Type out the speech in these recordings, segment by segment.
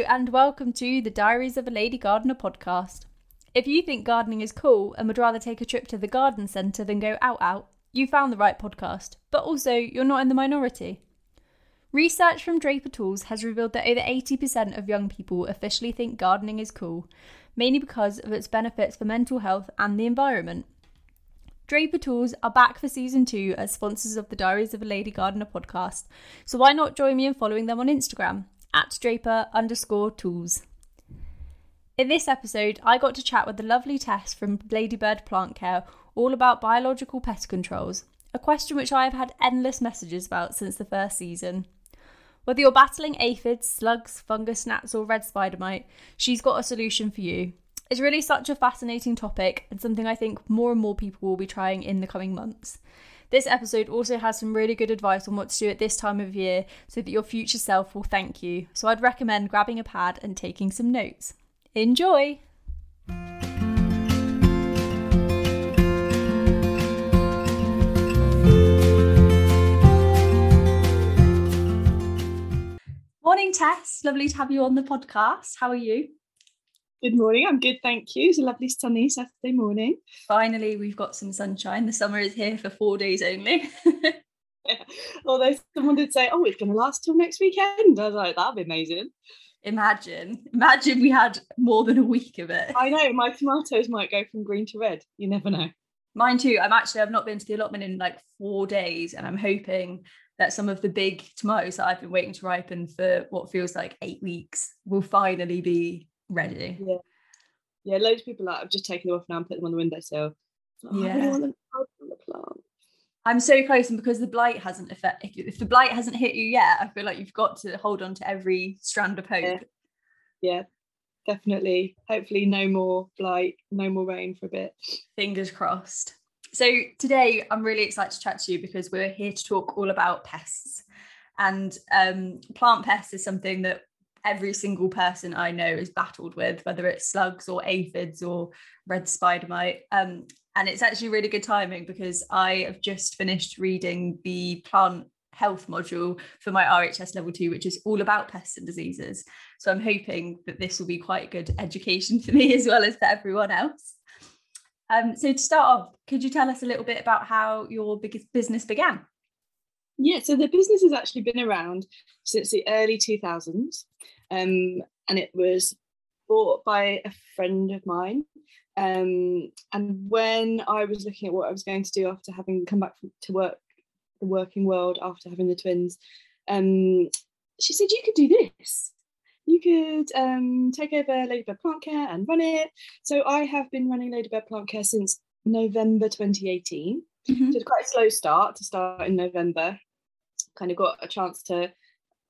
and welcome to the Diaries of a Lady Gardener podcast. If you think gardening is cool and would rather take a trip to the garden centre than go out out, you found the right podcast, but also you're not in the minority. Research from Draper Tools has revealed that over 80% of young people officially think gardening is cool, mainly because of its benefits for mental health and the environment. Draper Tools are back for season two as sponsors of the Diaries of a Lady Gardener podcast, so why not join me in following them on Instagram at Draper underscore tools. In this episode, I got to chat with the lovely Tess from Ladybird Plant Care all about biological pest controls, a question which I have had endless messages about since the first season. Whether you're battling aphids, slugs, fungus gnats, or red spider mite, she's got a solution for you. It's really such a fascinating topic and something I think more and more people will be trying in the coming months. This episode also has some really good advice on what to do at this time of year so that your future self will thank you. So I'd recommend grabbing a pad and taking some notes. Enjoy! Morning, Tess. Lovely to have you on the podcast. How are you? Good morning. I'm good, thank you. It's a lovely sunny Saturday morning. Finally, we've got some sunshine. The summer is here for four days only. yeah. Although someone did say, "Oh, it's going to last till next weekend," I was like, "That'd be amazing." Imagine, imagine we had more than a week of it. I know my tomatoes might go from green to red. You never know. Mine too. I'm actually I've not been to the allotment in like four days, and I'm hoping that some of the big tomatoes that I've been waiting to ripen for what feels like eight weeks will finally be ready. Yeah, yeah. Loads of people like I've just taken them off now and put them on the windowsill. Oh, yeah. I really want them on the plant. I'm so close, and because the blight hasn't affected, if the blight hasn't hit you yet, I feel like you've got to hold on to every strand of hope. Yeah, yeah definitely. Hopefully, no more blight, no more rain for a bit. Fingers crossed. So today, I'm really excited to chat to you because we're here to talk all about pests, and um, plant pests is something that every single person I know is battled with, whether it's slugs or aphids or red spider mite. Um, and it's actually really good timing because I have just finished reading the plant health module for my RHS level two, which is all about pests and diseases. So I'm hoping that this will be quite good education for me as well as for everyone else. Um, so to start off, could you tell us a little bit about how your biggest business began? Yeah, so the business has actually been around since the early 2000s, um, and it was bought by a friend of mine. Um, and when I was looking at what I was going to do after having come back to work, the working world after having the twins, um, she said, You could do this. You could um, take over Ladybird Plant Care and run it. So I have been running Ladybird Plant Care since November 2018. Mm-hmm. So it's quite a slow start to start in November. Kind of got a chance to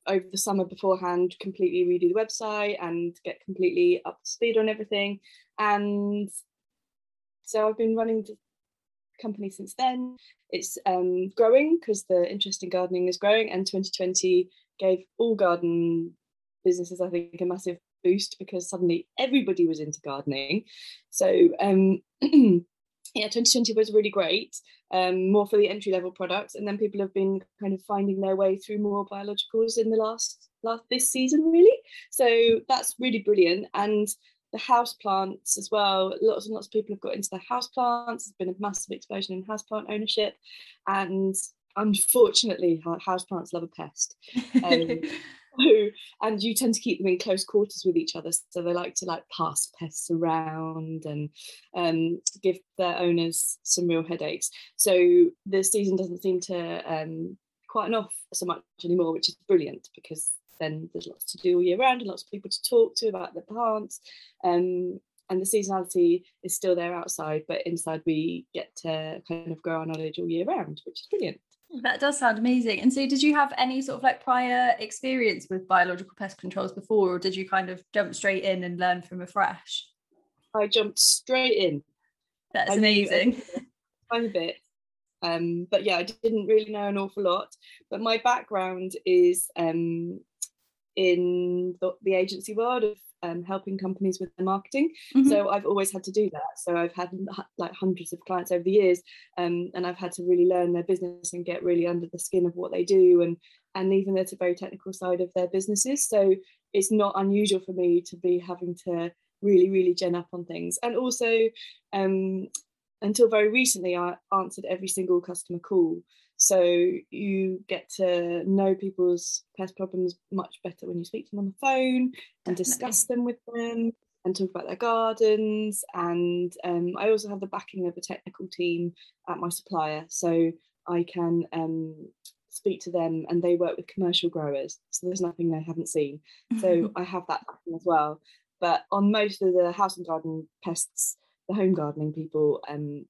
over the summer beforehand completely redo the website and get completely up to speed on everything. And so i've been running the company since then. It's um, growing because the interest in gardening is growing and 2020 gave all garden businesses i think a massive boost because suddenly everybody was into gardening. So um, yeah 2020 was really great um, more for the entry level products and then people have been kind of finding their way through more biologicals in the last last this season really. So that's really brilliant and the house plants as well lots and lots of people have got into the house plants. There's been a massive explosion in house plant ownership and unfortunately house plants love a pest. Um, and you tend to keep them in close quarters with each other so they like to like pass pests around and um, give their owners some real headaches. So the season doesn't seem to um, quieten off so much anymore which is brilliant because then there's lots to do all year round and lots of people to talk to about the plants um, and the seasonality is still there outside but inside we get to kind of grow our knowledge all year round which is brilliant that does sound amazing. And so, did you have any sort of like prior experience with biological pest controls before, or did you kind of jump straight in and learn from afresh? I jumped straight in. That's I amazing. A bit. Um, but yeah, I didn't really know an awful lot. But my background is um, in the, the agency world of um, helping companies with their marketing. Mm-hmm. So I've always had to do that. So I've had like hundreds of clients over the years, um, and I've had to really learn their business and get really under the skin of what they do, and and even a very technical side of their businesses. So it's not unusual for me to be having to really, really gen up on things. And also, um, until very recently, I answered every single customer call. So you get to know people's pest problems much better when you speak to them on the phone and discuss them with them and talk about their gardens. And um, I also have the backing of a technical team at my supplier, so I can um, speak to them and they work with commercial growers. So there's nothing they haven't seen. So I have that backing as well. But on most of the house and garden pests, the home gardening people, um,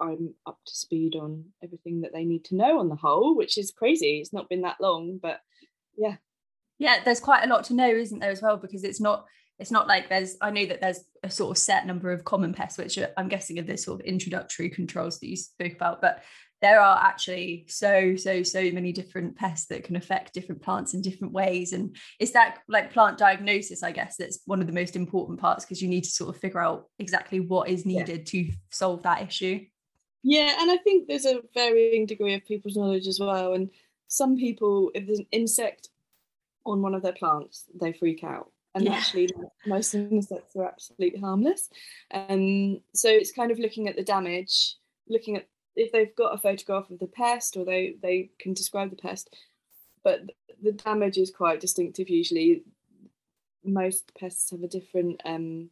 I'm up to speed on everything that they need to know on the whole, which is crazy. It's not been that long, but yeah. Yeah, there's quite a lot to know, isn't there, as well? Because it's not it's not like there's i know that there's a sort of set number of common pests which are, i'm guessing are the sort of introductory controls that you spoke about but there are actually so so so many different pests that can affect different plants in different ways and it's that like plant diagnosis i guess that's one of the most important parts because you need to sort of figure out exactly what is needed yeah. to solve that issue yeah and i think there's a varying degree of people's knowledge as well and some people if there's an insect on one of their plants they freak out and yeah. actually most insects are absolutely harmless. Um, so it's kind of looking at the damage, looking at if they've got a photograph of the pest or they they can describe the pest, but the damage is quite distinctive usually. Most pests have a different um,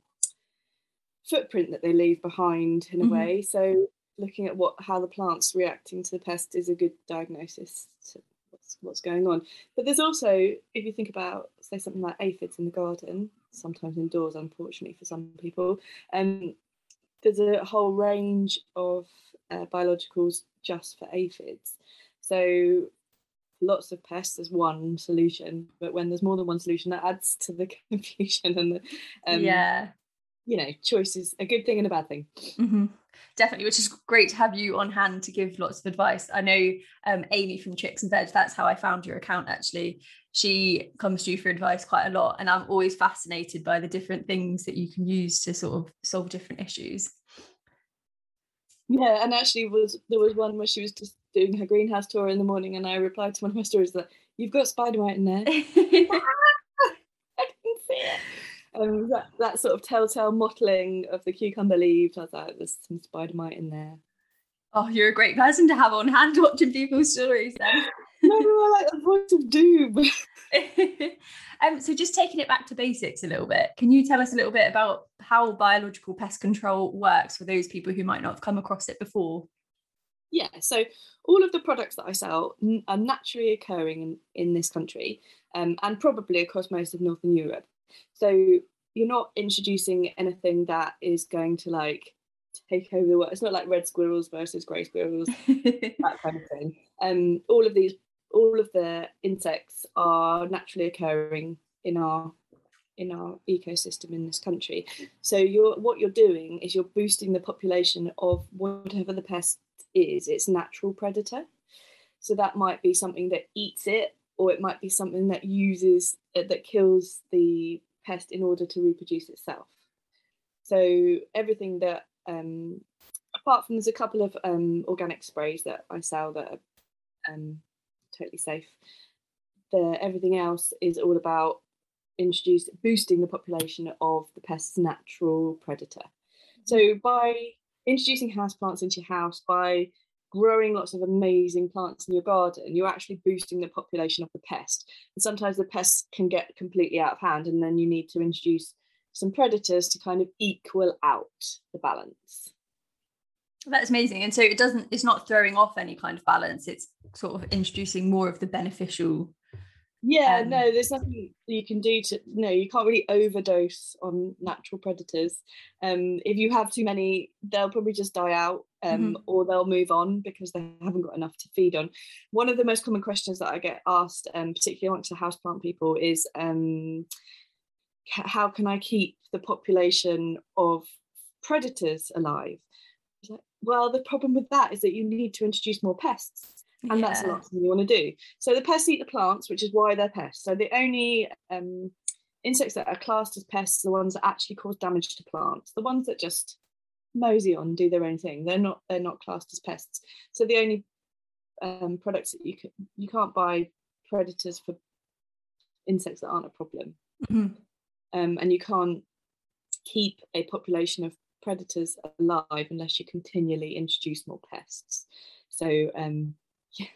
footprint that they leave behind in a mm-hmm. way. So looking at what how the plant's reacting to the pest is a good diagnosis to what's what's going on. But there's also, if you think about, say, something like aphids in the garden, sometimes indoors, unfortunately for some people, um, there's a whole range of uh, biologicals just for aphids. So lots of pests there's one solution but when there's more than one solution that adds to the confusion and the um, yeah you know choice is a good thing and a bad thing. Mm-hmm. Definitely which is great to have you on hand to give lots of advice. I know um, amy from chicks and veg that's how i found your account actually. She comes to you for advice quite a lot and i'm always fascinated by the different things that you can use to sort of solve different issues. Yeah and actually was there was one where she was just doing her greenhouse tour in the morning and i replied to one of my stories that you've got spider mite in there. I didn't see it um, that, that sort of telltale mottling of the cucumber leaves. I was like, there's some spider mite in there. Oh, you're a great person to have on hand watching people's stories then. no, no, like a voice of doom. um, so just taking it back to basics a little bit, can you tell us a little bit about how biological pest control works for those people who might not have come across it before? Yeah, so all of the products that I sell are naturally occurring in, in this country um, and probably across most of Northern Europe. So you're not introducing anything that is going to like take over the world. It's not like red squirrels versus grey squirrels, that kind of thing. Um, all of these, all of the insects are naturally occurring in our in our ecosystem in this country. So you're what you're doing is you're boosting the population of whatever the pest is, its natural predator. So that might be something that eats it or it might be something that uses uh, that kills the pest in order to reproduce itself. So everything that, um, apart from there's a couple of um, organic sprays that I sell that are um, totally safe. The everything else is all about introduce boosting the population of the pest's natural predator. So by introducing houseplants into your house, by growing lots of amazing plants in your garden, you're actually boosting the population of the pest. And sometimes the pests can get completely out of hand, and then you need to introduce some predators to kind of equal out the balance. That's amazing. And so it doesn't, it's not throwing off any kind of balance, it's sort of introducing more of the beneficial yeah um, no there's nothing you can do to no you can't really overdose on natural predators um if you have too many they'll probably just die out um mm-hmm. or they'll move on because they haven't got enough to feed on one of the most common questions that i get asked um particularly amongst the houseplant people is um how can i keep the population of predators alive well the problem with that is that you need to introduce more pests and yeah. that's not something you want to do. So the pests eat the plants, which is why they're pests. So the only um, insects that are classed as pests are the ones that actually cause damage to plants. The ones that just mosey on, do their own thing. They're not they're not classed as pests. So the only um, products that you can you can't buy predators for insects that aren't a problem. Mhm. Um, and you can't keep a population of predators alive unless you continually introduce more pests. So um, yeah,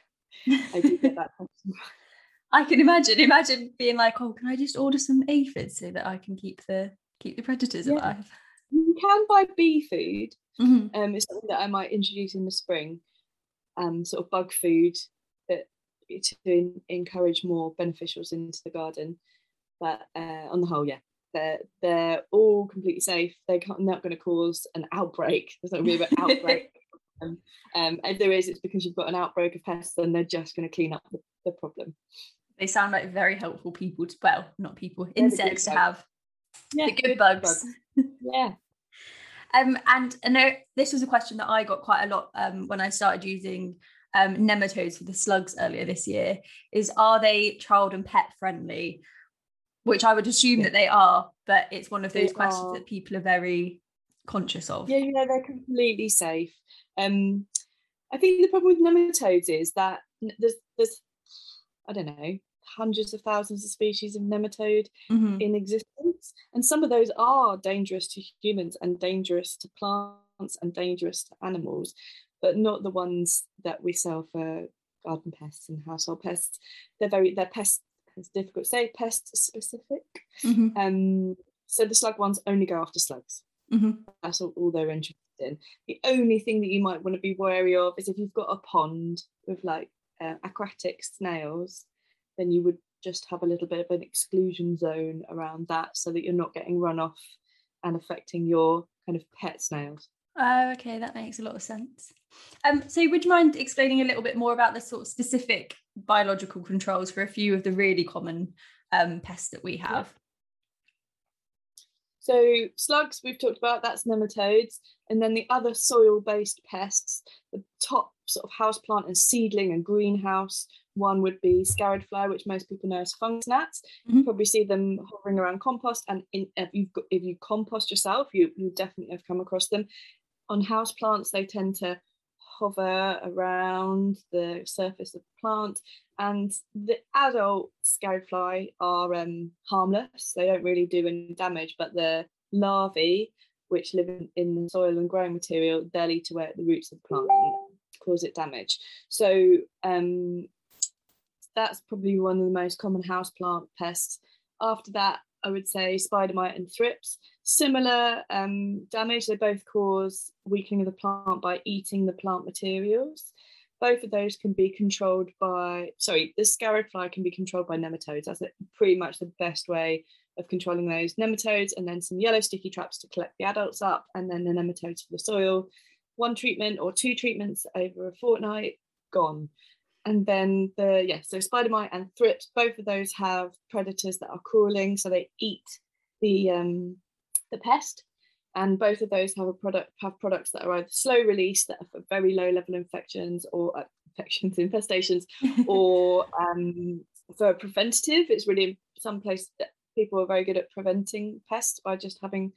I do get that question. I can imagine. Imagine being like, "Oh, can I just order some aphids so that I can keep the keep the predators Yeah. alive?" You can buy bee food. Mhm. Um, it's something that I might introduce in the spring. Um, sort of bug food that to en- encourage more beneficials into the garden. But uh, on the whole, yeah, they're they're all completely safe. They can't, not going to cause an outbreak. There's not going to be an outbreak. Um, um, if there is, it's because you've got an outbreak of pests, and they're just going to clean up the, the problem. They sound like very helpful people to well, not people, insects to have. Yeah, the good bugs. Yeah. Um, and I know this was a question that I got quite a lot um, when I started using um, nematodes for the slugs earlier this year. Is are they child and pet friendly? Which I would assume Yeah. that they are, but it's one of They those questions are. that people are very conscious of. Yeah, yeah, they're completely safe. Um, I think the problem with nematodes is that there's there's I don't know hundreds of thousands of species of nematode Mhm. in existence, and some of those are dangerous to humans and dangerous to plants and dangerous to animals, but not the ones that we sell for garden pests and household pests. They're very they're pest. It's difficult to say pest specific. Mhm. Um, so the slug ones only go after slugs Mhm. that's all, all they're interested in. The only thing that you might want to be wary of is if you've got a pond with like uh, aquatic snails, then you would just have a little bit of an exclusion zone around that so that you're not getting runoff and affecting your kind of pet snails. Oh, okay, that makes a lot of sense. Um, so would you mind explaining a little bit more about the sort of specific biological controls for a few of the really common um, pests that we have? So slugs we've talked about, that's nematodes, and then the other soil-based pests, the top sort of houseplant and seedling and greenhouse one would be sciarid fly, which most people know as fungus gnats. You Mhm. probably see them hovering around compost, and in, if you if you compost yourself, you you definitely have come across them. On house plants, they tend to hover around the surface of the plant, and the adult sciarid fly are um, harmless. They don't really do any damage, but the larvae, which live in, in the soil and growing material, they'll eat away at the roots of the plant cause it damage. So um, that's probably one of the most common houseplant pests. After that, I would say spider mite and thrips. Similar um, damage, they both cause weakening of the plant by eating the plant materials. Both of those can be controlled by, sorry, the sciarid fly can be controlled by nematodes. That's pretty much the best way of controlling those nematodes, and then some yellow sticky traps to collect the adults up, and then the nematodes for the soil. One treatment or two treatments over a fortnight, gone. And then the yeah so spider mite and thrips both of those have predators that are crawling so they eat the um the pest. And both of those have a product have products that are either slow release that are for very low level infections or uh, infections infestations or um for preventative. It's really some place that people are very good at preventing pests by just having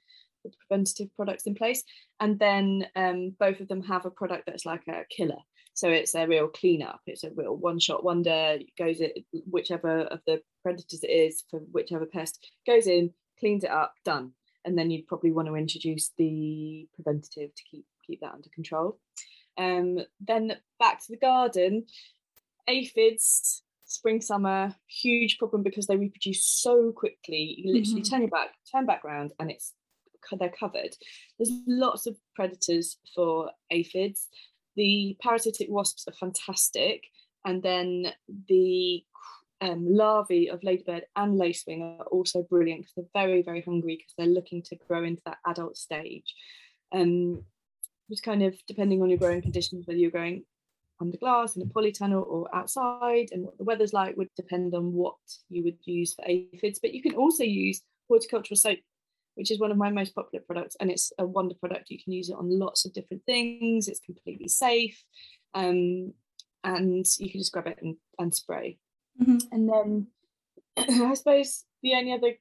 the preventative products in place and then um, both of them have a product that's like a killer so it's a real cleanup. It's a real one-shot wonder. It goes it whichever of the predators it is for whichever pest goes in, cleans it up, done. And then you'd probably want to introduce the preventative to keep keep that under control. Um, then back to the garden, aphids, spring summer, huge problem because they reproduce so quickly. You literally Mhm. turn your back, turn back round, and it's they're covered. There's lots of predators for aphids. The parasitic wasps are fantastic and then the um, larvae of ladybird and lacewing are also brilliant because they're very very hungry because they're looking to grow into that adult stage. Um just kind of depending on your growing conditions whether you're growing under glass in a polytunnel or outside and what the weather's like would depend on what you would use for aphids. But you can also use horticultural soap which is one of my most popular products and it's a wonder product. You can use it on lots of different things. It's completely safe um, and you can just grab it and, and spray. Mhm. and then i suppose the only other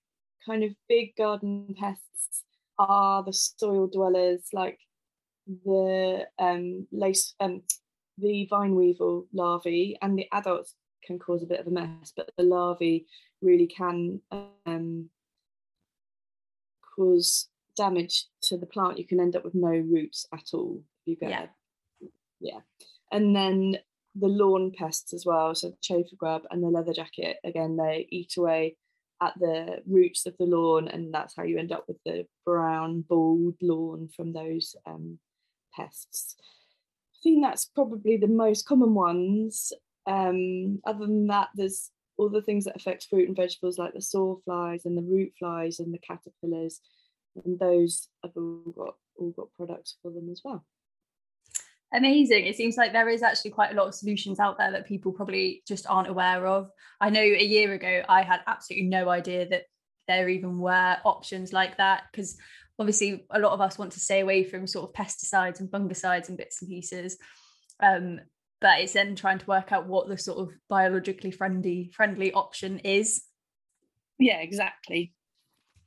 kind of big garden pests are the soil dwellers like the um, lace um, the vine weevil larvae and the adults can cause a bit of a mess but the larvae really can um, cause damage to the plant. You can end up with no roots at all. You get yeah. yeah. And then the lawn pests as well. So the chafer grub and the leather jacket, again, they eat away at the roots of the lawn, and that's how you end up with the brown, bald lawn from those um, pests. I think that's probably the most common ones. Um, other than that, there's all the things that affect fruit and vegetables, like the sawflies and the root flies and the caterpillars, and those have all got all got products for them as well. Amazing. It seems like there is actually quite a lot of solutions out there that people probably just aren't aware of. I know a year ago i had absolutely no idea that there even were options like that because obviously a lot of us want to stay away from sort of pesticides and fungicides and bits and pieces. Um, but it's then trying to work out what the sort of biologically friendly friendly option is. Yeah exactly.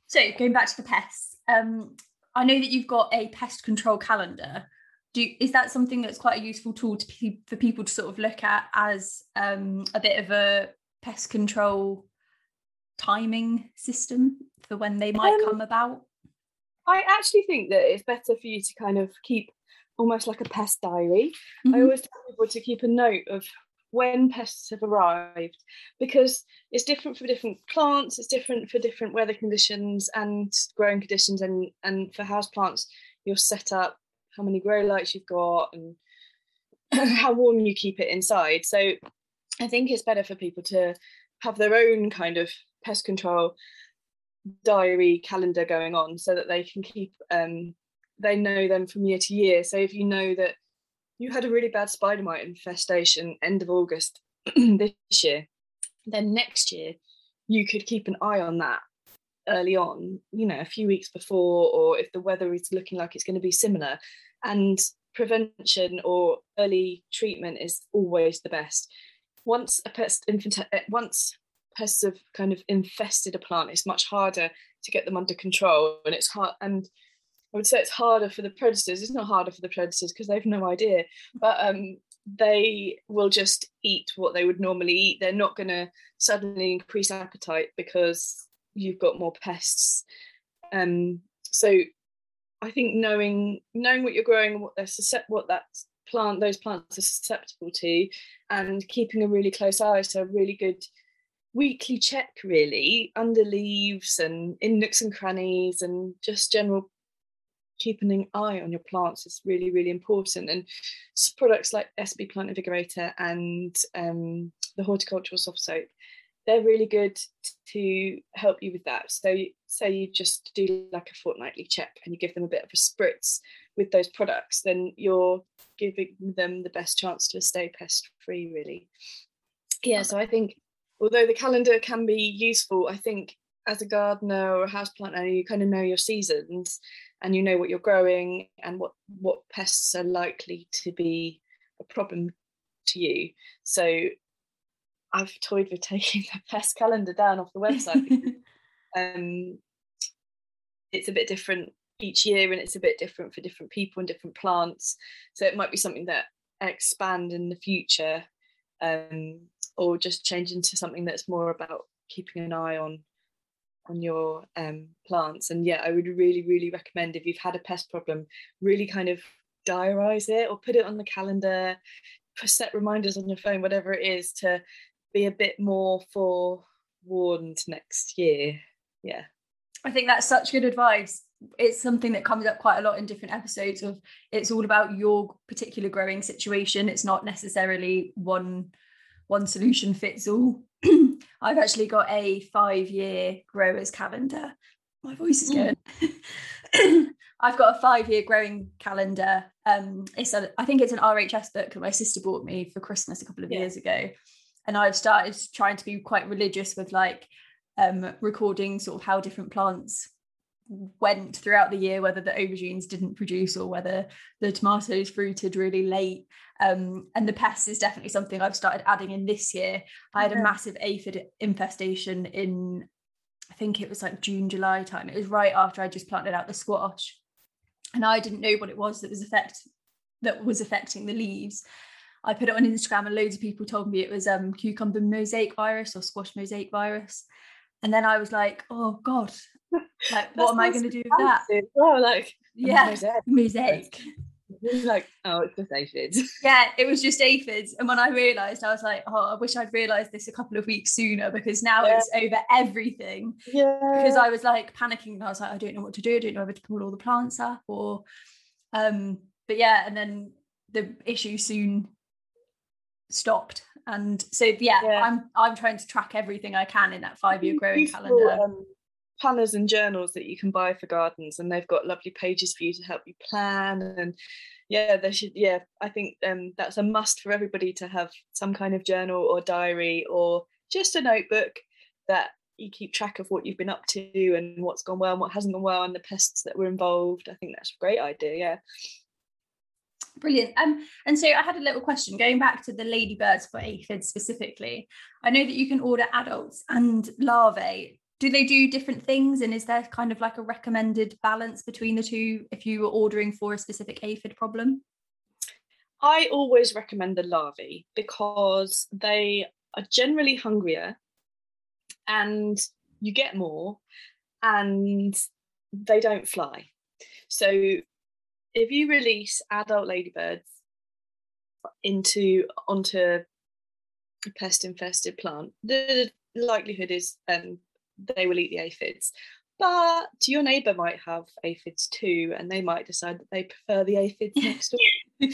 So going back to the pests um, i know that you've got a pest control calendar. Do is that something that's quite a useful tool to pe- for people to sort of look at as um, a bit of a pest control timing system for when they might um, come about? I actually think that it's better for you to kind of keep almost like a pest diary. Mm-hmm. I always tell people to keep a note of when pests have arrived because it's different for different plants, it's different for different weather conditions and growing conditions, and and for house plants, you're set up how many grow lights you've got and how warm you keep it inside. So I think it's better for people to have their own kind of pest control diary calendar going on so that they can keep um, they know them from year to year. So if you know that you had a really bad spider mite infestation end of August this year, then next year you could keep an eye on that early on, you know, a few weeks before, or if the weather is looking like it's going to be similar. And prevention or early treatment is always the best. Once a pest infant, eh, once pests have kind of infested a plant, it's much harder to get them under control, and it's hard. And I would say it's harder for the predators. It's not harder for the predators because they've no idea, but um, they will just eat what they would normally eat. They're not going to suddenly increase appetite because you've got more pests. Um, so I think knowing knowing what you're growing, and what they're suscept- what that plant those plants are susceptible to, and keeping a really close eye, so a really good weekly check really under leaves and in nooks and crannies and just general keeping an eye on your plants is really really important and products like SB plant invigorator and um, the horticultural soft soap they're really good to help you with that. So say you just do like a fortnightly check and you give them a bit of a spritz with those products, then you're giving them the best chance to stay pest free, really. Yeah, so I think although the calendar can be useful, I think as a gardener or a houseplant owner, you kind of know your seasons and you know what you're growing and what what pests are likely to be a problem to you. So I've toyed with taking the pest calendar down off the website. um, it's a bit different each year and it's a bit different for different people and different plants. So it might be something that expand in the future um, or just change into something that's more about keeping an eye on on your um, plants. And yeah, I would really, really recommend if you've had a pest problem, really kind of diarize it or put it on the calendar, set reminders on your phone, whatever it is, to be a bit more forewarned next year. Yeah. I think that's such good advice. It's something that comes up quite a lot in different episodes of it's all about your particular growing situation. It's not necessarily one one solution fits all. I've actually got a five year growers calendar. My voice is going. Mm. I've got a five year growing calendar. Um, it's a, I think it's an RHS book that my sister bought me for Christmas a couple of yeah. years ago and I've started trying to be quite religious with like um, recording sort of how different plants went throughout the year, whether the aubergines didn't produce or whether the tomatoes fruited really late. Um, and the pests is definitely something I've started adding in this year. I had a massive aphid infestation in, I think it was like June, July time. It was right after I just planted out the squash. And I didn't know what it was that was affect that was affecting the leaves I put it on Instagram and loads of people told me it was um, cucumber mosaic virus or squash mosaic virus. And then I was like, oh God, like what am I going to do with that? Well, like yeah, mosaic. mosaic. Like, oh, it's just aphids. Yeah, it was just aphids. And when I realised, I was like, oh, I wish I'd realised this a couple of weeks sooner because now yeah. it's over everything. Yeah. Because I was like panicking and I was like, I don't know what to do. I don't know whether to pull all the plants up or um, but yeah, and then the issue soon stopped. And so yeah, yeah. I'm I'm trying to track everything I can in that five year growing calendar. Um, planners and journals that you can buy for gardens and they've got lovely pages for you to help you plan and yeah there should yeah i think um, that's a must for everybody to have some kind of journal or diary or just a notebook that you keep track of what you've been up to and what's gone well and what hasn't gone well and the pests that were involved i think that's a great idea yeah Brilliant. Um, and so I had a little question going back to the ladybirds for aphids specifically. I know that you can order adults and larvae do they do different things? And is there kind of like a recommended balance between the two if you were ordering for a specific aphid problem? I always recommend the larvae because they are generally hungrier and you get more and they don't fly. So if you release adult ladybirds into onto a pest infested plant the likelihood is um, they will eat the aphids. But your neighbour might have aphids too, and they might decide that they prefer the aphids next door.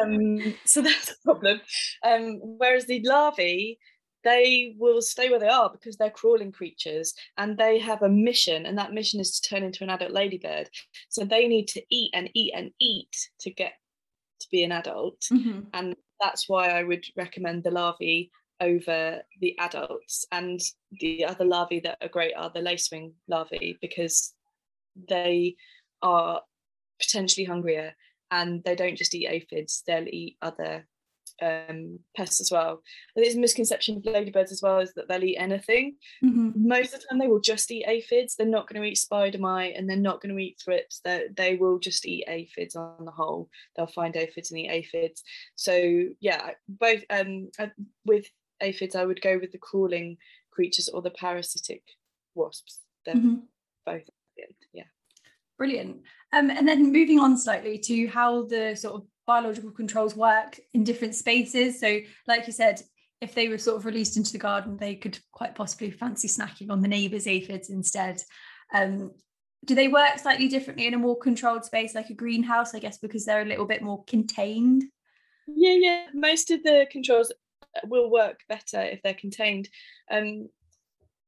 um, so that's a problem. Um, whereas the larvae, they will stay where they are because they're crawling creatures and they have a mission, and that mission is to turn into an adult ladybird. So they need to eat and eat and eat to get to be an adult. Mm-hmm. And that's why I would recommend the larvae over the adults and the other larvae that are great are the lacewing larvae because they are potentially hungrier and they don't just eat aphids they'll eat other um, pests as well. There's a misconception of ladybirds as well is that they'll eat anything. Mm-hmm. most of the time they will just eat aphids. They're not going to eat spider mite and they're not going to eat thrips. They they will just eat aphids on the whole. They'll find aphids and eat aphids. So yeah both um uh, with aphids, I would go with the crawling creatures or the parasitic wasps. They're mm-hmm. both yeah. Brilliant. Um, and then moving on slightly to how the sort of biological controls work in different spaces. So, like you said, if they were sort of released into the garden, they could quite possibly fancy snacking on the neighbour's aphids instead. Um, do they work slightly differently in a more controlled space like a greenhouse, I guess, because they're a little bit more contained? Yeah, yeah. Most of the controls will work better if they're contained. Um,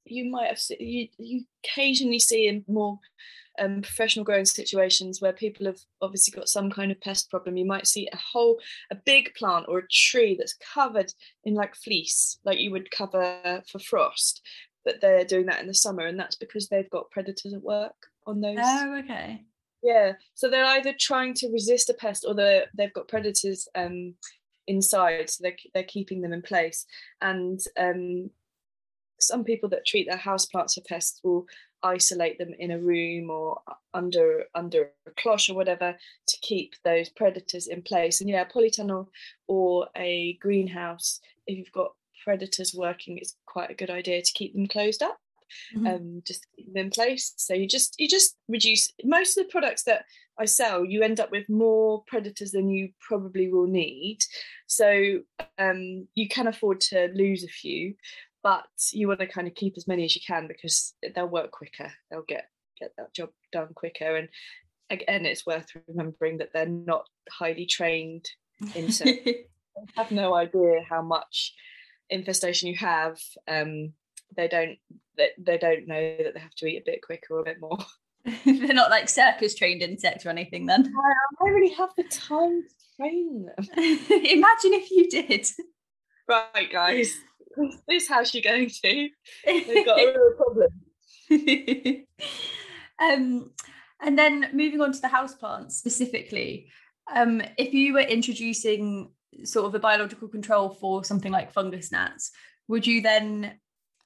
you might have you you occasionally see in more um, professional growing situations where people have obviously got some kind of pest problem. You might see a whole a big plant or a tree that's covered in like fleece, like you would cover for frost, but they're doing that in the summer, and that's because they've got predators at work on those. Oh, okay. Yeah, so they're either trying to resist a pest or they they've got predators um, inside so they're, they're keeping them in place. And um, some people that treat their house plants for pests will isolate them in a room or under under a cloche or whatever to keep those predators in place. And yeah a polytunnel or a greenhouse if you've got predators working it's quite a good idea to keep them closed up mm-hmm. um, just keep them in place so you just you just reduce most of the products that I sell, you end up with more predators than you probably will need. So um, you can afford to lose a few, but you want to kind of keep as many as you can because they'll work quicker. They'll get get that job done quicker. And again, it's worth remembering that they're not highly trained insects. have no idea how much infestation you have. Um, they don't they, they don't know that they have to eat a bit quicker or a bit more. They're not like circus trained insects or anything then. I don't really have the time to train them. Imagine if you did. Right, guys. This house you're going to. They've got a real problem. um, and then moving on to the houseplants specifically, um, if you were introducing sort of a biological control for something like fungus gnats, would you then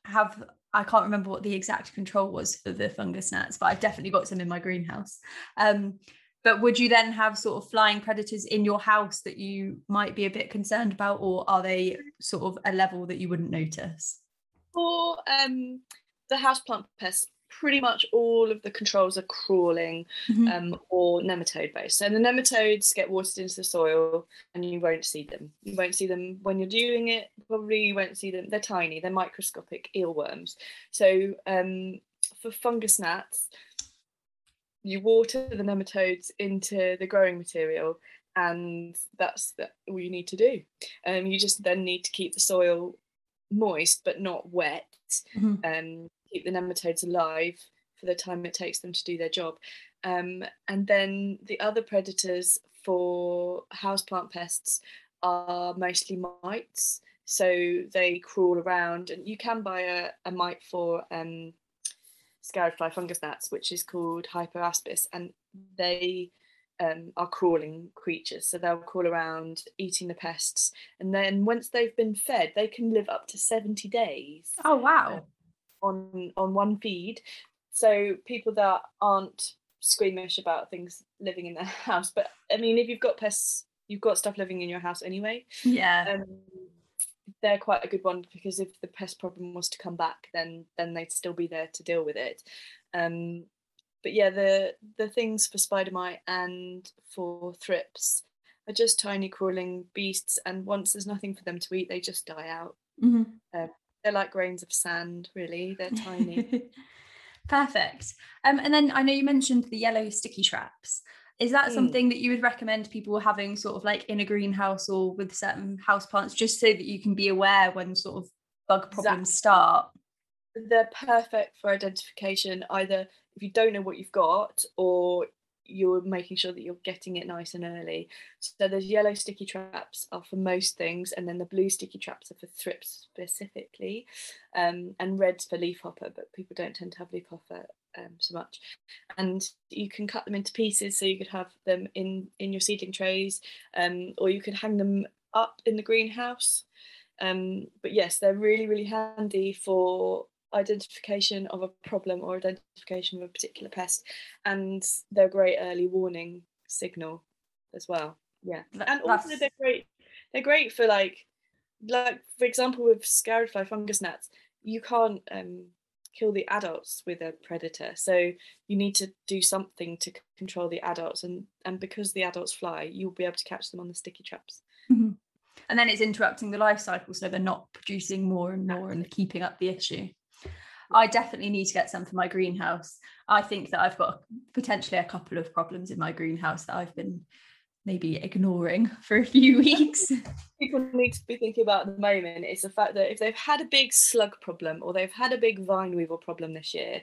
have I can't remember what the exact control was for the fungus gnats, but I've definitely got some in my greenhouse. Um, But would you then have sort of flying predators in your house that you might be a bit concerned about, or are they sort of a level that you wouldn't notice? For um, the houseplant pests, pretty much all of the controls are crawling mm-hmm. um, or nematode based. So the nematodes get watered into the soil and you won't see them. You won't see them when you're doing it. Probably you won't see them. They're tiny. They're microscopic eelworms. So um, for fungus gnats, you water the nematodes into the growing material and that's the, all you need to do. Um, you just then need to keep the soil moist but not wet. Mm-hmm. Um, keep the nematodes alive for the time it takes them to do their job. Um, and then the other predators for houseplant pests are mostly mites. So they crawl around, and you can buy a, a mite for um, sciarid fly fungus gnats, which is called hypoaspis, and they um, are crawling creatures. So they'll crawl around eating the pests, and then once they've been fed, they can live up to seventy days. Oh wow! On on one feed. So people that aren't squeamish about things living in their house, but I mean, if you've got pests, you've got stuff living in your house anyway. Yeah. Um, they're quite a good one because if the pest problem was to come back, then then they'd still be there to deal with it. Um, but yeah, the the things for spider mite and for thrips are just tiny crawling beasts, and once there's nothing for them to eat, they just die out. Mm-hmm. Um, they're like grains of sand, really. They're tiny. Perfect. Um, and then I know you mentioned the yellow sticky traps. Is that mm. something that you would recommend people having sort of like in a greenhouse or with certain house plants, just so that you can be aware when sort of bug problems exactly. start? They're perfect for identification, either if you don't know what you've got or you're making sure that you're getting it nice and early. So those yellow sticky traps are for most things, and then the blue sticky traps are for thrips specifically, um, and reds for leafhopper, but people don't tend to have leafhopper um, so much. And you can cut them into pieces, so you could have them in in your seedling trays, um, or you could hang them up in the greenhouse. Um, but yes, they're really really handy for identification of a problem or identification of a particular pest and they're great early warning signal as well. Yeah. And also they're great they're great for like like for example with sciarid fly fungus gnats you can't um, kill the adults with a predator. So you need to do something to control the adults and and because the adults fly you'll be able to catch them on the sticky traps. Mm-hmm. and then it's interrupting the life cycle so they're not producing more and more and keeping up the issue I definitely need to get some for my greenhouse. I think that I've got potentially a couple of problems in my greenhouse that I've been maybe ignoring for a few weeks. People need to be thinking about at the moment is the fact that if they've had a big slug problem or they've had a big vine weevil problem this year,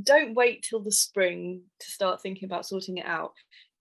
don't wait till the spring to start thinking about sorting it out.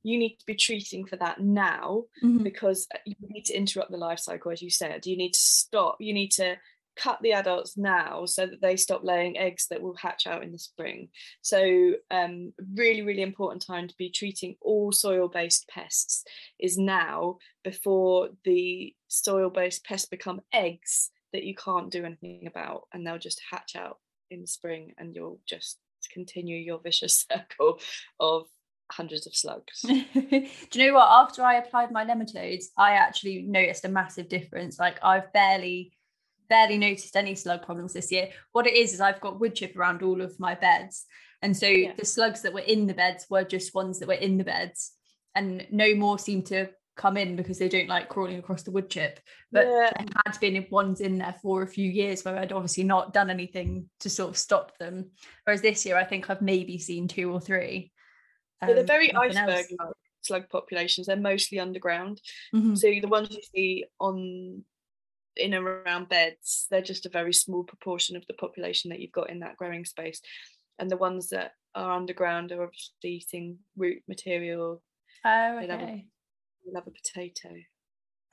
You need to be treating for that now mm-hmm. because you need to interrupt the life cycle, as you said. You need to stop, you need to cut the adults now so that they stop laying eggs that will hatch out in the spring. So, um, really, really important time to be treating all soil based pests is now before the soil based pests become eggs that you can't do anything about and they'll just hatch out in the spring and you'll just continue your vicious circle of hundreds of slugs. Do you know what? After I applied my nematodes, I actually noticed a massive difference. Like I've barely barely noticed any slug problems this year. What it is is I've got wood chip around all of my beds. And so yeah. the slugs that were in the beds were just ones that were in the beds and no more seem to come in because they don't like crawling across the wood chip. But yeah. there had been ones in there for a few years where I'd obviously not done anything to sort of stop them. Whereas this year I think I've maybe seen two or three. Um, yeah, they're very iceberg slug populations. They're mostly underground. Mm-hmm. So the ones you see on in and around beds, they're just a very small proportion of the population that you've got in that growing space. And the ones that are underground are obviously eating root material. Oh, okay. They love a, they love a potato.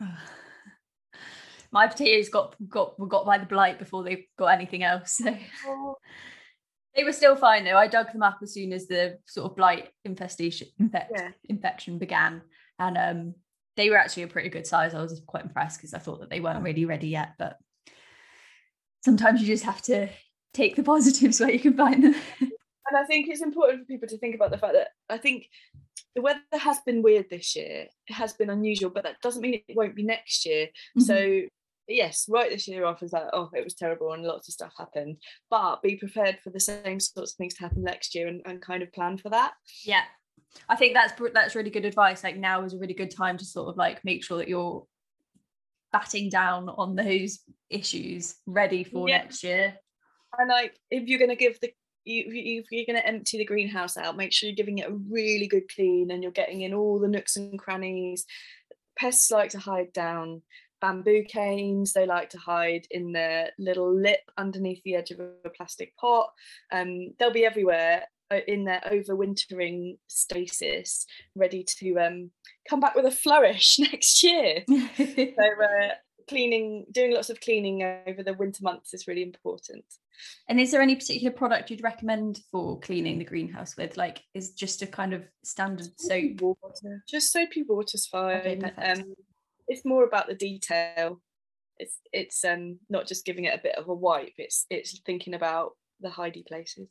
My potatoes got got got by the blight before they got anything else. So. Oh. They were still fine though. I dug them up as soon as the sort of blight infestation infect, yeah. infection began, and um, they were actually a pretty good size. I was quite impressed because I thought that they weren't really ready yet. But sometimes you just have to take the positives where you can find them. and I think it's important for people to think about the fact that I think the weather has been weird this year. It has been unusual, but that doesn't mean it won't be next year. Mm-hmm. So yes, write this year off as like, oh, it was terrible and lots of stuff happened. But be prepared for the same sorts of things to happen next year and, and kind of plan for that. Yeah. I think that's that's really good advice. Like now is a really good time to sort of like make sure that you're batting down on those issues ready for Yeah. next year. And like if you're gonna give the if you're going to empty the greenhouse out, make sure you're giving it a really good clean and you're getting in all the nooks and crannies. Pests like to hide down bamboo canes, they like to hide in their little lip underneath the edge of a plastic pot. Um, they'll be everywhere in their overwintering stasis, ready to um, come back with a flourish next year. So, uh, cleaning, doing lots of cleaning over the winter months is really important. and is there any particular product you'd recommend for cleaning the greenhouse with? Like is just a kind of standard soap? water. Just soapy water's Okay, fine. perfect. um, it's more about the detail. It's it's um not just giving it a bit of a wipe. It's it's thinking about the hidey places.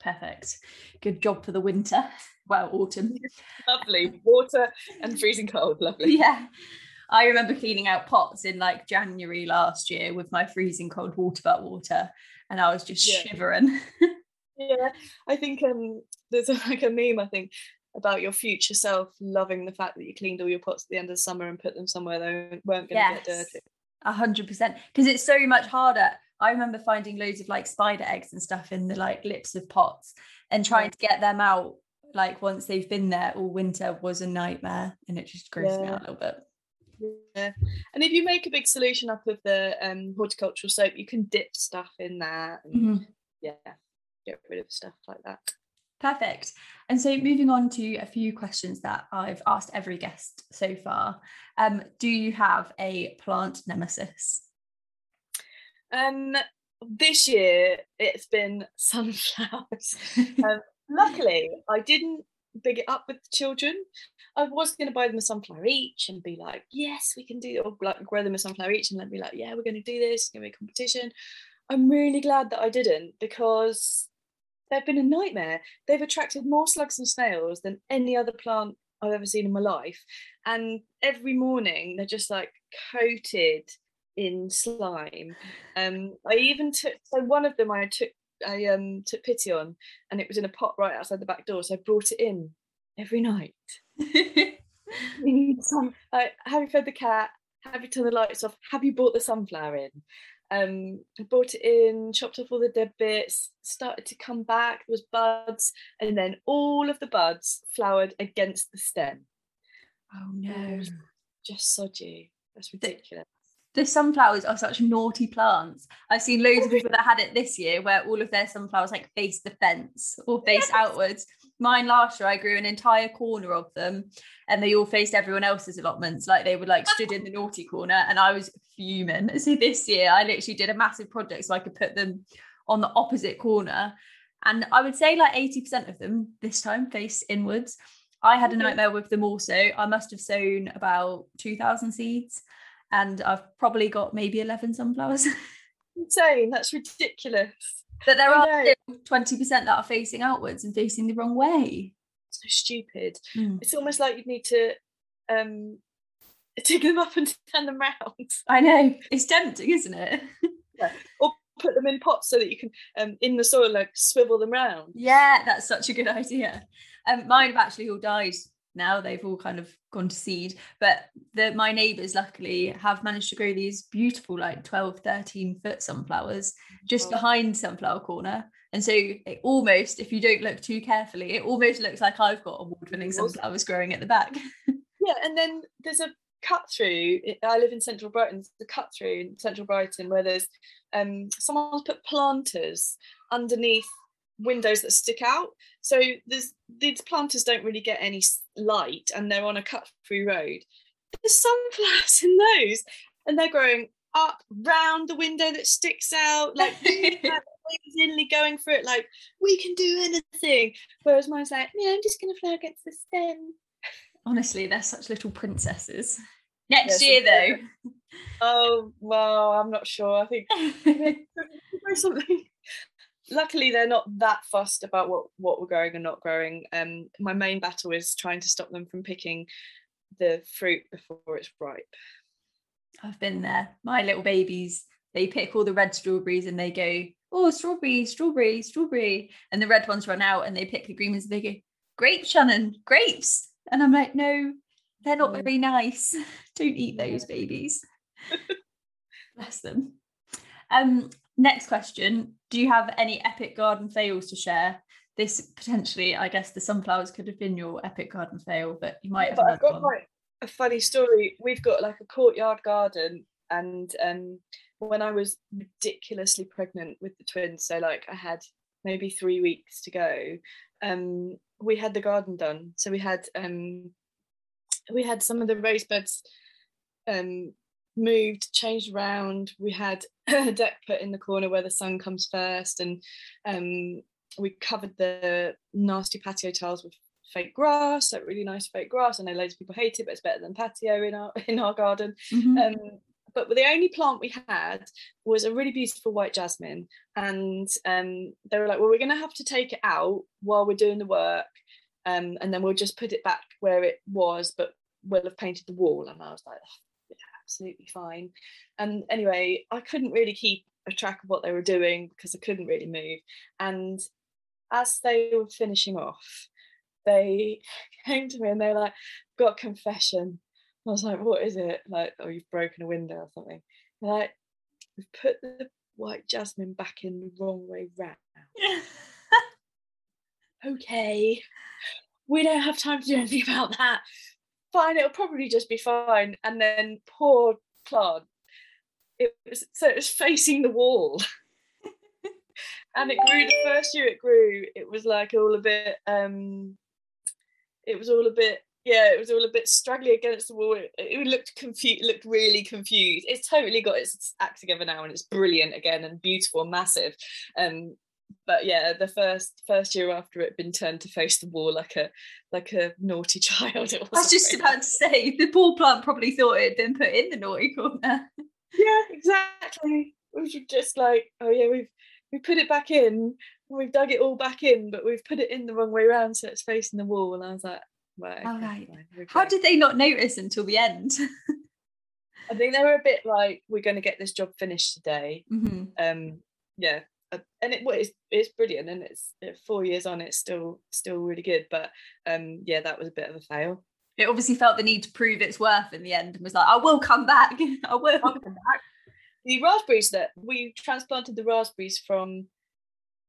Perfect. Good job for the winter. Well, autumn. Lovely water and freezing cold. Lovely. yeah. I remember cleaning out pots in like January last year with my freezing cold water butt water, and I was just Yeah. shivering. Yeah, I think um there's like a meme I think about your future self loving the fact that you cleaned all your pots at the end of the summer and put them somewhere they weren't going to get dirty. A hundred percent. Because it's so much harder. I remember finding loads of like spider eggs and stuff in the like lips of pots and trying to get them out like once they've been there all winter was a nightmare and it just grossed me out a little bit. Yeah. And if you make a big solution up of the um horticultural soap, you can dip stuff in that and Mhm. yeah, get rid of stuff like that. Perfect. And so moving on to a few questions that I've asked every guest so far. Um, do you have a plant nemesis? Um, this year it's been sunflowers. um, luckily, I didn't big it up with the children. I was going to buy them a sunflower each and be like, yes, we can do or like grow them a sunflower each and then be like, yeah, we're going to do this. It's going to be a competition. I'm really glad that I didn't because they've been a nightmare. They've attracted more slugs and snails than any other plant I've ever seen in my life. And every morning they're just like coated in slime. Um, I even took so one of them I took I um took pity on and it was in a pot right outside the back door. So I brought it in every night. Like have you fed the cat? Have you turned the lights off? Have you brought the sunflower in? Um, I brought it in, chopped off all the dead bits, started to come back, there was buds, and then all of the buds flowered against the stem. oh no. Just sodgy. That's ridiculous. The sunflowers are such naughty plants. I've seen loads of people that had it this year where all of their sunflowers like face the fence or face Yes. outwards. Mine last year, I grew an entire corner of them and they all faced everyone else's allotments. Like they were like stood in the naughty corner and I was fuming. So this year, I literally did a massive project so I could put them on the opposite corner. And I would say like 80% of them this time faced inwards. I had a nightmare with them also. I must have sown about 2,000 seeds and I've probably got maybe 11 sunflowers. Insane. That's ridiculous. but there are still 20% that are facing outwards and facing the wrong way. So stupid. Mm. It's almost like you'd need to um dig them up and turn them round. I know. It's tempting, isn't it? yeah. Or put them in pots so that you can um in the soil like swivel them round. Yeah, that's such a good idea. Um, mine have actually all died now. They've all kind of gone to seed. But the my neighbours luckily have managed to grow these beautiful, like 12, 13 foot sunflowers just Wow. behind Sunflower Corner. And so it almost, if you don't look too carefully, it almost looks like I've got award-winning sunflowers growing at the back. Yeah, and then there's a cut through. I live in central Brighton. A cut through in central Brighton where there's um someone's put planters underneath windows that stick out. So there's these planters don't really get any light and they're on a cut through road. There's sunflowers in those and they're growing up round the window that sticks out like amazingly going for it like we can do anything whereas mine's like yeah i'm just gonna fly against the stem Honestly, they're such little princesses. Next year, though. oh well i'm not sure i think something luckily they're not that fussed about what what we're growing and not growing um my main battle is trying to stop them from picking the fruit before it's ripe I've been there. My little babies, they pick all the red strawberries and they go, oh, strawberry, strawberry, strawberry. And the red ones run out and they pick the green ones and they go, grapes, Shannon, grapes. And I'm like, no, they're not very nice. Don't eat those babies. Bless them. Um, next question. Do you have any epic garden fails to share? This potentially, I guess the sunflowers could have been your epic garden fail, but you might have but I've got one. quite a funny story. We've got like a courtyard garden, and um, when I was ridiculously pregnant with the twins, so like I had maybe three weeks to go, um, we had the garden done. So we had um, we had some of the raised beds um, moved, changed around. We had a deck put in the corner where the sun comes first, and um, we covered the nasty patio tiles with fake grass, like really nice fake grass. I know loads of people hate it, but it's better than patio in our in our garden. Mhm. Um, but the only plant we had was a really beautiful white jasmine, and um, they were like, "Well, we're going to have to take it out while we're doing the work, um, and then we'll just put it back where it was, but we'll have painted the wall." And I was like, "Oh, "Yeah, absolutely fine." And anyway, I couldn't really keep a track of what they were doing because I couldn't really move. And as they were finishing off, they came to me and they were like, "Got confession." I was like, what is it? Like, oh, you've broken a window or something. They're like, we've put the white jasmine back in the wrong way round. Okay, we don't have time to do anything about that. Fine, it'll probably just be fine. And then poor plant, it was so it was facing the wall. and it grew the first year it grew, it was like all a bit um it was all a bit yeah, it was all a bit straggly against the wall. It, it looked confused, looked really confused. It's totally got its act together now, and it's brilliant again and beautiful and massive. Um, but yeah, the first first year after it had been turned to face the wall like a like a naughty child. It I was just about to say the poor plant probably thought it had been put in the naughty corner. yeah exactly we were just like oh yeah we've we put it back in we've dug it all back in but we've put it in the wrong way around so it's facing the wall and i was like right, okay, right. fine, How did they not notice until the end? i think they were a bit like we're going to get this job finished today Mhm. um yeah and it well, it's, it's brilliant and it's uh, four years on it's still still really good but um yeah that was a bit of a fail It obviously felt the need to prove its worth in the end and was like, I will come back. I will. Come back. The raspberries that we transplanted the raspberries from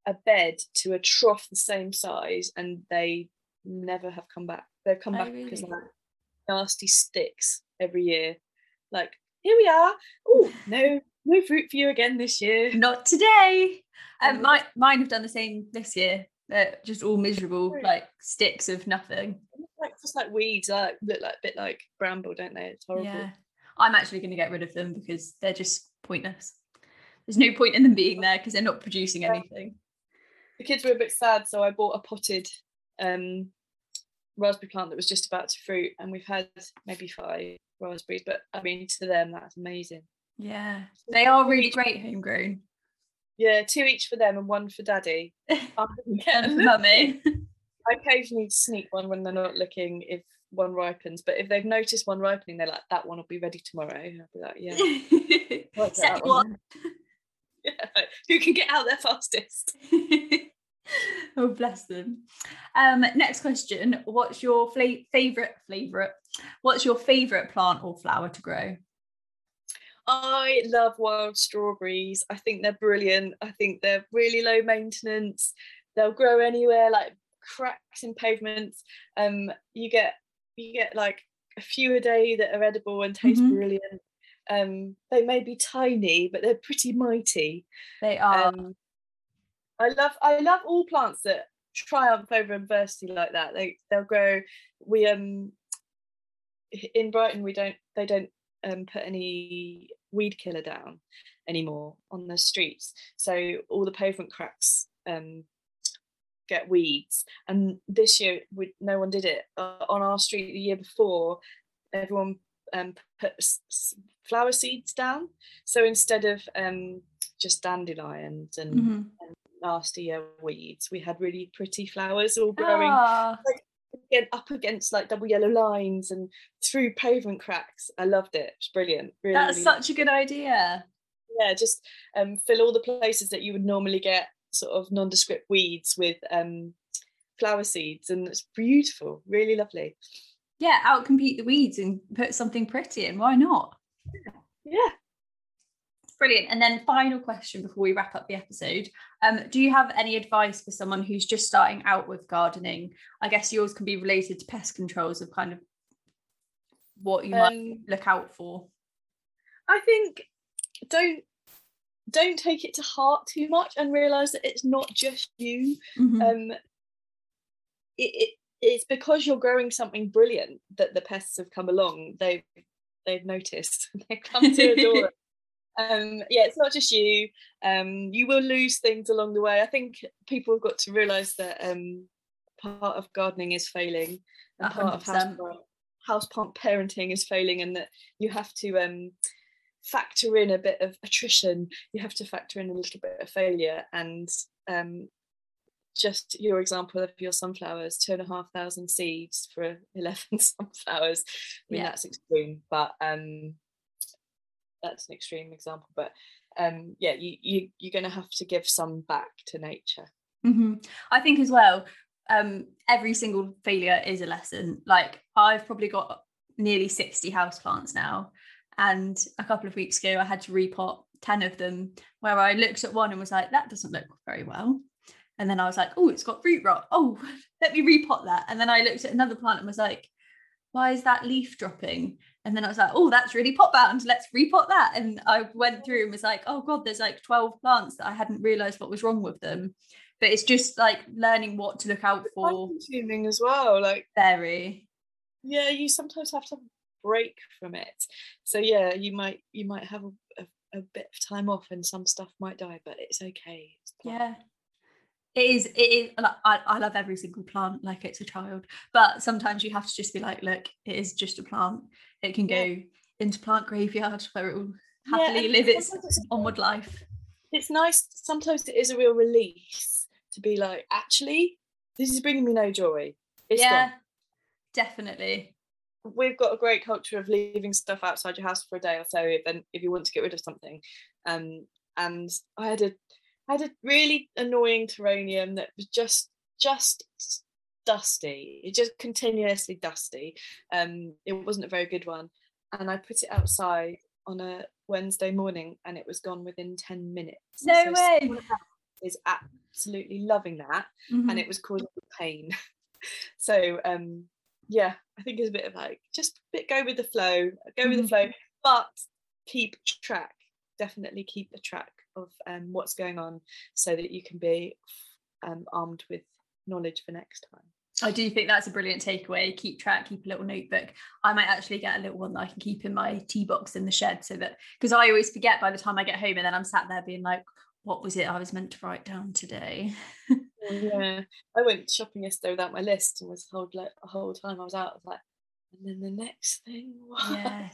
a bed to a trough the same size, and they never have come back. They've come Oh, back because really? like nasty sticks every year. Like here we are. Oh no, no fruit for you again this year. Not today. Um, Um, my, mine have done the same this year. They're just all miserable, like sticks of nothing. Like just like weeds, like look like a bit like bramble, don't they? It's horrible. Yeah. I'm actually going to get rid of them because they're just pointless. There's no point in them being there because they're not producing anything. the kids were a bit sad, so I bought a potted um, raspberry plant that was just about to fruit, and we've had maybe five raspberries. But I mean, to them, that's amazing. Yeah. They are really great homegrown. Yeah, two each for them and one for daddy. I'm gonna get a And for mummy. I occasionally sneak one when they're not looking if one ripens, but if they've noticed one ripening, they're like, "That one will be ready tomorrow." I'll be like, "Yeah." Set that one. Yeah, who can get out there fastest? oh, bless them. Um, next question. What's your fla- favorite favorite? What's your favorite plant or flower to grow? I love wild strawberries. I think they're brilliant. I think they're really low maintenance. They'll grow anywhere, like cracks in pavements. Um, you get you get like a few a day that are edible and taste Mhm. brilliant. Um, they may be tiny, but they're pretty mighty. They are. Um, I love I love all plants that triumph over adversity like that. They they'll grow. We um in Brighton we don't they don't um put any weed killer down anymore on the streets. So all the pavement cracks um get weeds. And this year we, no one did it uh, on our street. The year before, everyone um put s- flower seeds down. So instead of um just dandelions and Mhm. nasty uh, weeds. We had really pretty flowers all growing Ah, again up against like double yellow lines and through pavement cracks. I loved it. It's brilliant. Really, that's really such a good idea. yeah, just um, fill all the places that you would normally get sort of nondescript weeds with um, flower seeds, and it's beautiful, really lovely. Yeah, outcompete the weeds and put something pretty in. Why not? Yeah. Brilliant. And then final question before we wrap up the episode. Um, do you have any advice for someone who's just starting out with gardening? I guess yours can be related to pest controls of kind of what you might Um, look out for. I think don't don't take it to heart too much and realize that it's not just you. Mhm. Um, it, it it's because you're growing something brilliant that the pests have come along. They've they've noticed. They've come to adore it. Um, yeah, it's not just you. Um, you will lose things along the way. I think people have got to realise that um, part of gardening is failing, and part of house, 100%. house plant parenting is failing, and that you have to um, factor in a bit of attrition. You have to factor in a little bit of failure, and um, just your example of your sunflowers, two and a half thousand seeds for eleven sunflowers. I mean, Yeah. that's extreme, but um, that's an extreme example. But um, yeah, you you you're going to have to give some back to nature. hmm I think as well, um, every single failure is a lesson. Like I've probably got nearly 60 houseplants now. And a couple of weeks ago, I had to repot 10 of them where I looked at one and was like, that doesn't look very well. And then I was like, oh, it's got root rot. Oh, let me repot that. And then I looked at another plant and was like, why is that leaf dropping? And then I was like, oh, that's really pot bound. Let's repot that. And I went through and was like, oh God, there's like 12 plants that I hadn't realized what was wrong with them. But it's just like learning what to look out for. Time-consuming as well. Like Very. yeah, you sometimes have to break from it. So yeah, you might you might have a, a, a bit of time off, and some stuff might die, but it's okay. It's Yeah. It is, it is like, I, I love every single plant like it's a child. But sometimes you have to just be like, look, it is just a plant. It can Yeah. go into plant graveyard where it will happily and live its it's- onward life. It's nice. Sometimes it is a real release to be like, actually, this is bringing me no joy. It's yeah, gone. definitely. we've got a great culture of leaving stuff outside your house for a day or so then if you want to get rid of something um and i had a i had a really annoying terrarium that was just just dusty it just continuously dusty um it wasn't a very good one and i put it outside on a wednesday morning and it was gone within 10 minutes No So way. is absolutely loving that Mhm. and it was causing pain. so um yeah, I think it's a bit of like just bit go with the flow, go with the Mhm. flow, but keep track. Definitely keep a track of um what's going on so that you can be um armed with knowledge for next time. I do think that's a brilliant takeaway. Keep track, keep a little notebook. I might actually get a little one that I can keep in my tea box in the shed so that because I always forget by the time I get home and then I'm sat there being like, what was it I was meant to write down today? yeah. I went shopping yesterday without my list and was told like the whole time I was out, I was like, and then the next thing was Yeah.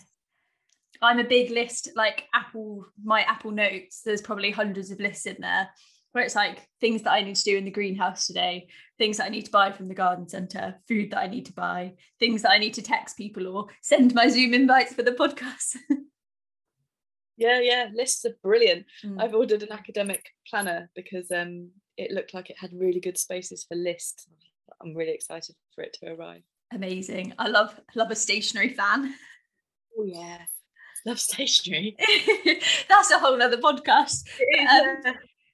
I'm a big list, like Apple, my Apple Notes, there's probably hundreds of lists in there where it's like things that I need to do in the greenhouse today, things that I need to buy from the garden centre, food that I need to buy, things that I need to text people or send my Zoom invites for the podcast. Yeah, yeah, lists are brilliant. Mm. I've ordered an academic planner because um it looked like it had really good spaces for lists. I'm really excited for it to arrive. Amazing. I love love a stationery fan. Oh yeah, love stationery. That's a whole other podcast. Um.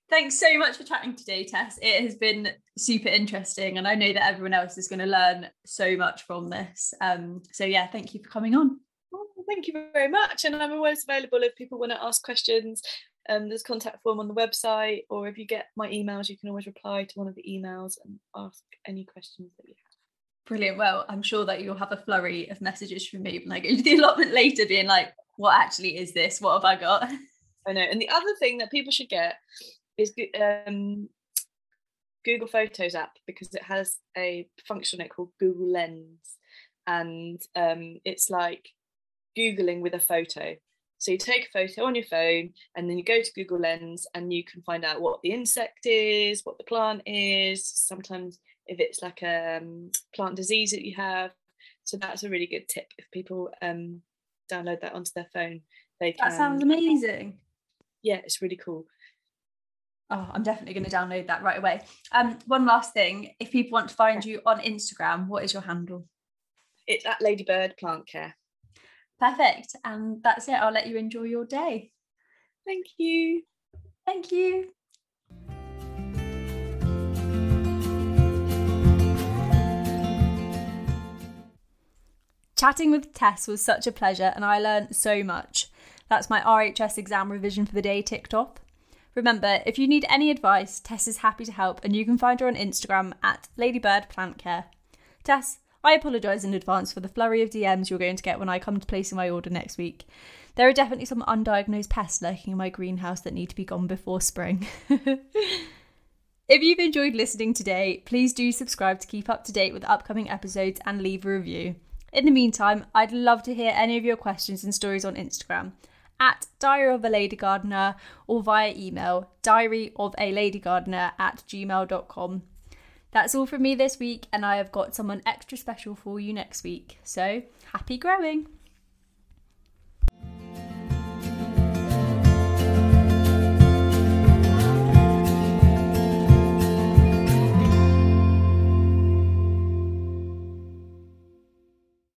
Thanks so much for chatting today, Tess. It has been super interesting, and I know that everyone else is going to learn so much from this. Um, so yeah, thank you for coming on. Oh, thank you very much, and I'm always available if people want to ask questions. Um, there's a contact form on the website, or if you get my emails, you can always reply to one of the emails and ask any questions that you have. Brilliant. Well, I'm sure that you'll have a flurry of messages from me to the allotment later, being like, "What actually is this? What have I got?" I know. And the other thing that people should get is um, Google Photos app because it has a function it called Google Lens, and um, it's like googling with a photo. So you take a photo on your phone and then you go to Google Lens and you can find out what the insect is, what the plant is, sometimes if it's like a um, plant disease that you have. So that's a really good tip if people um, download that onto their phone. They can, that sounds amazing. Yeah, it's really cool. Oh, I'm definitely going to download that right away. Um, one last thing: if people want to find you on Instagram, what is your handle? It's at Ladybird Plant Care. Perfect. And that's it. I'll let you enjoy your day. Thank you. Thank you. Chatting with Tess was such a pleasure and I learned so much. That's my RHS exam revision for the day ticked off. Remember, if you need any advice, Tess is happy to help and you can find her on Instagram at Ladybird Plant Care. Tess, I apologise in advance for the flurry of DMs you're going to get when I come to placing my order next week. There are definitely some undiagnosed pests lurking in my greenhouse that need to be gone before spring. if you've enjoyed listening today, please do subscribe to keep up to date with upcoming episodes and leave a review. In the meantime, I'd love to hear any of your questions and stories on Instagram at Diary of a Lady Gardener or via email diary of a lady gardener at gmail.com. That's all from me this week, and I have got someone extra special for you next week. So happy growing!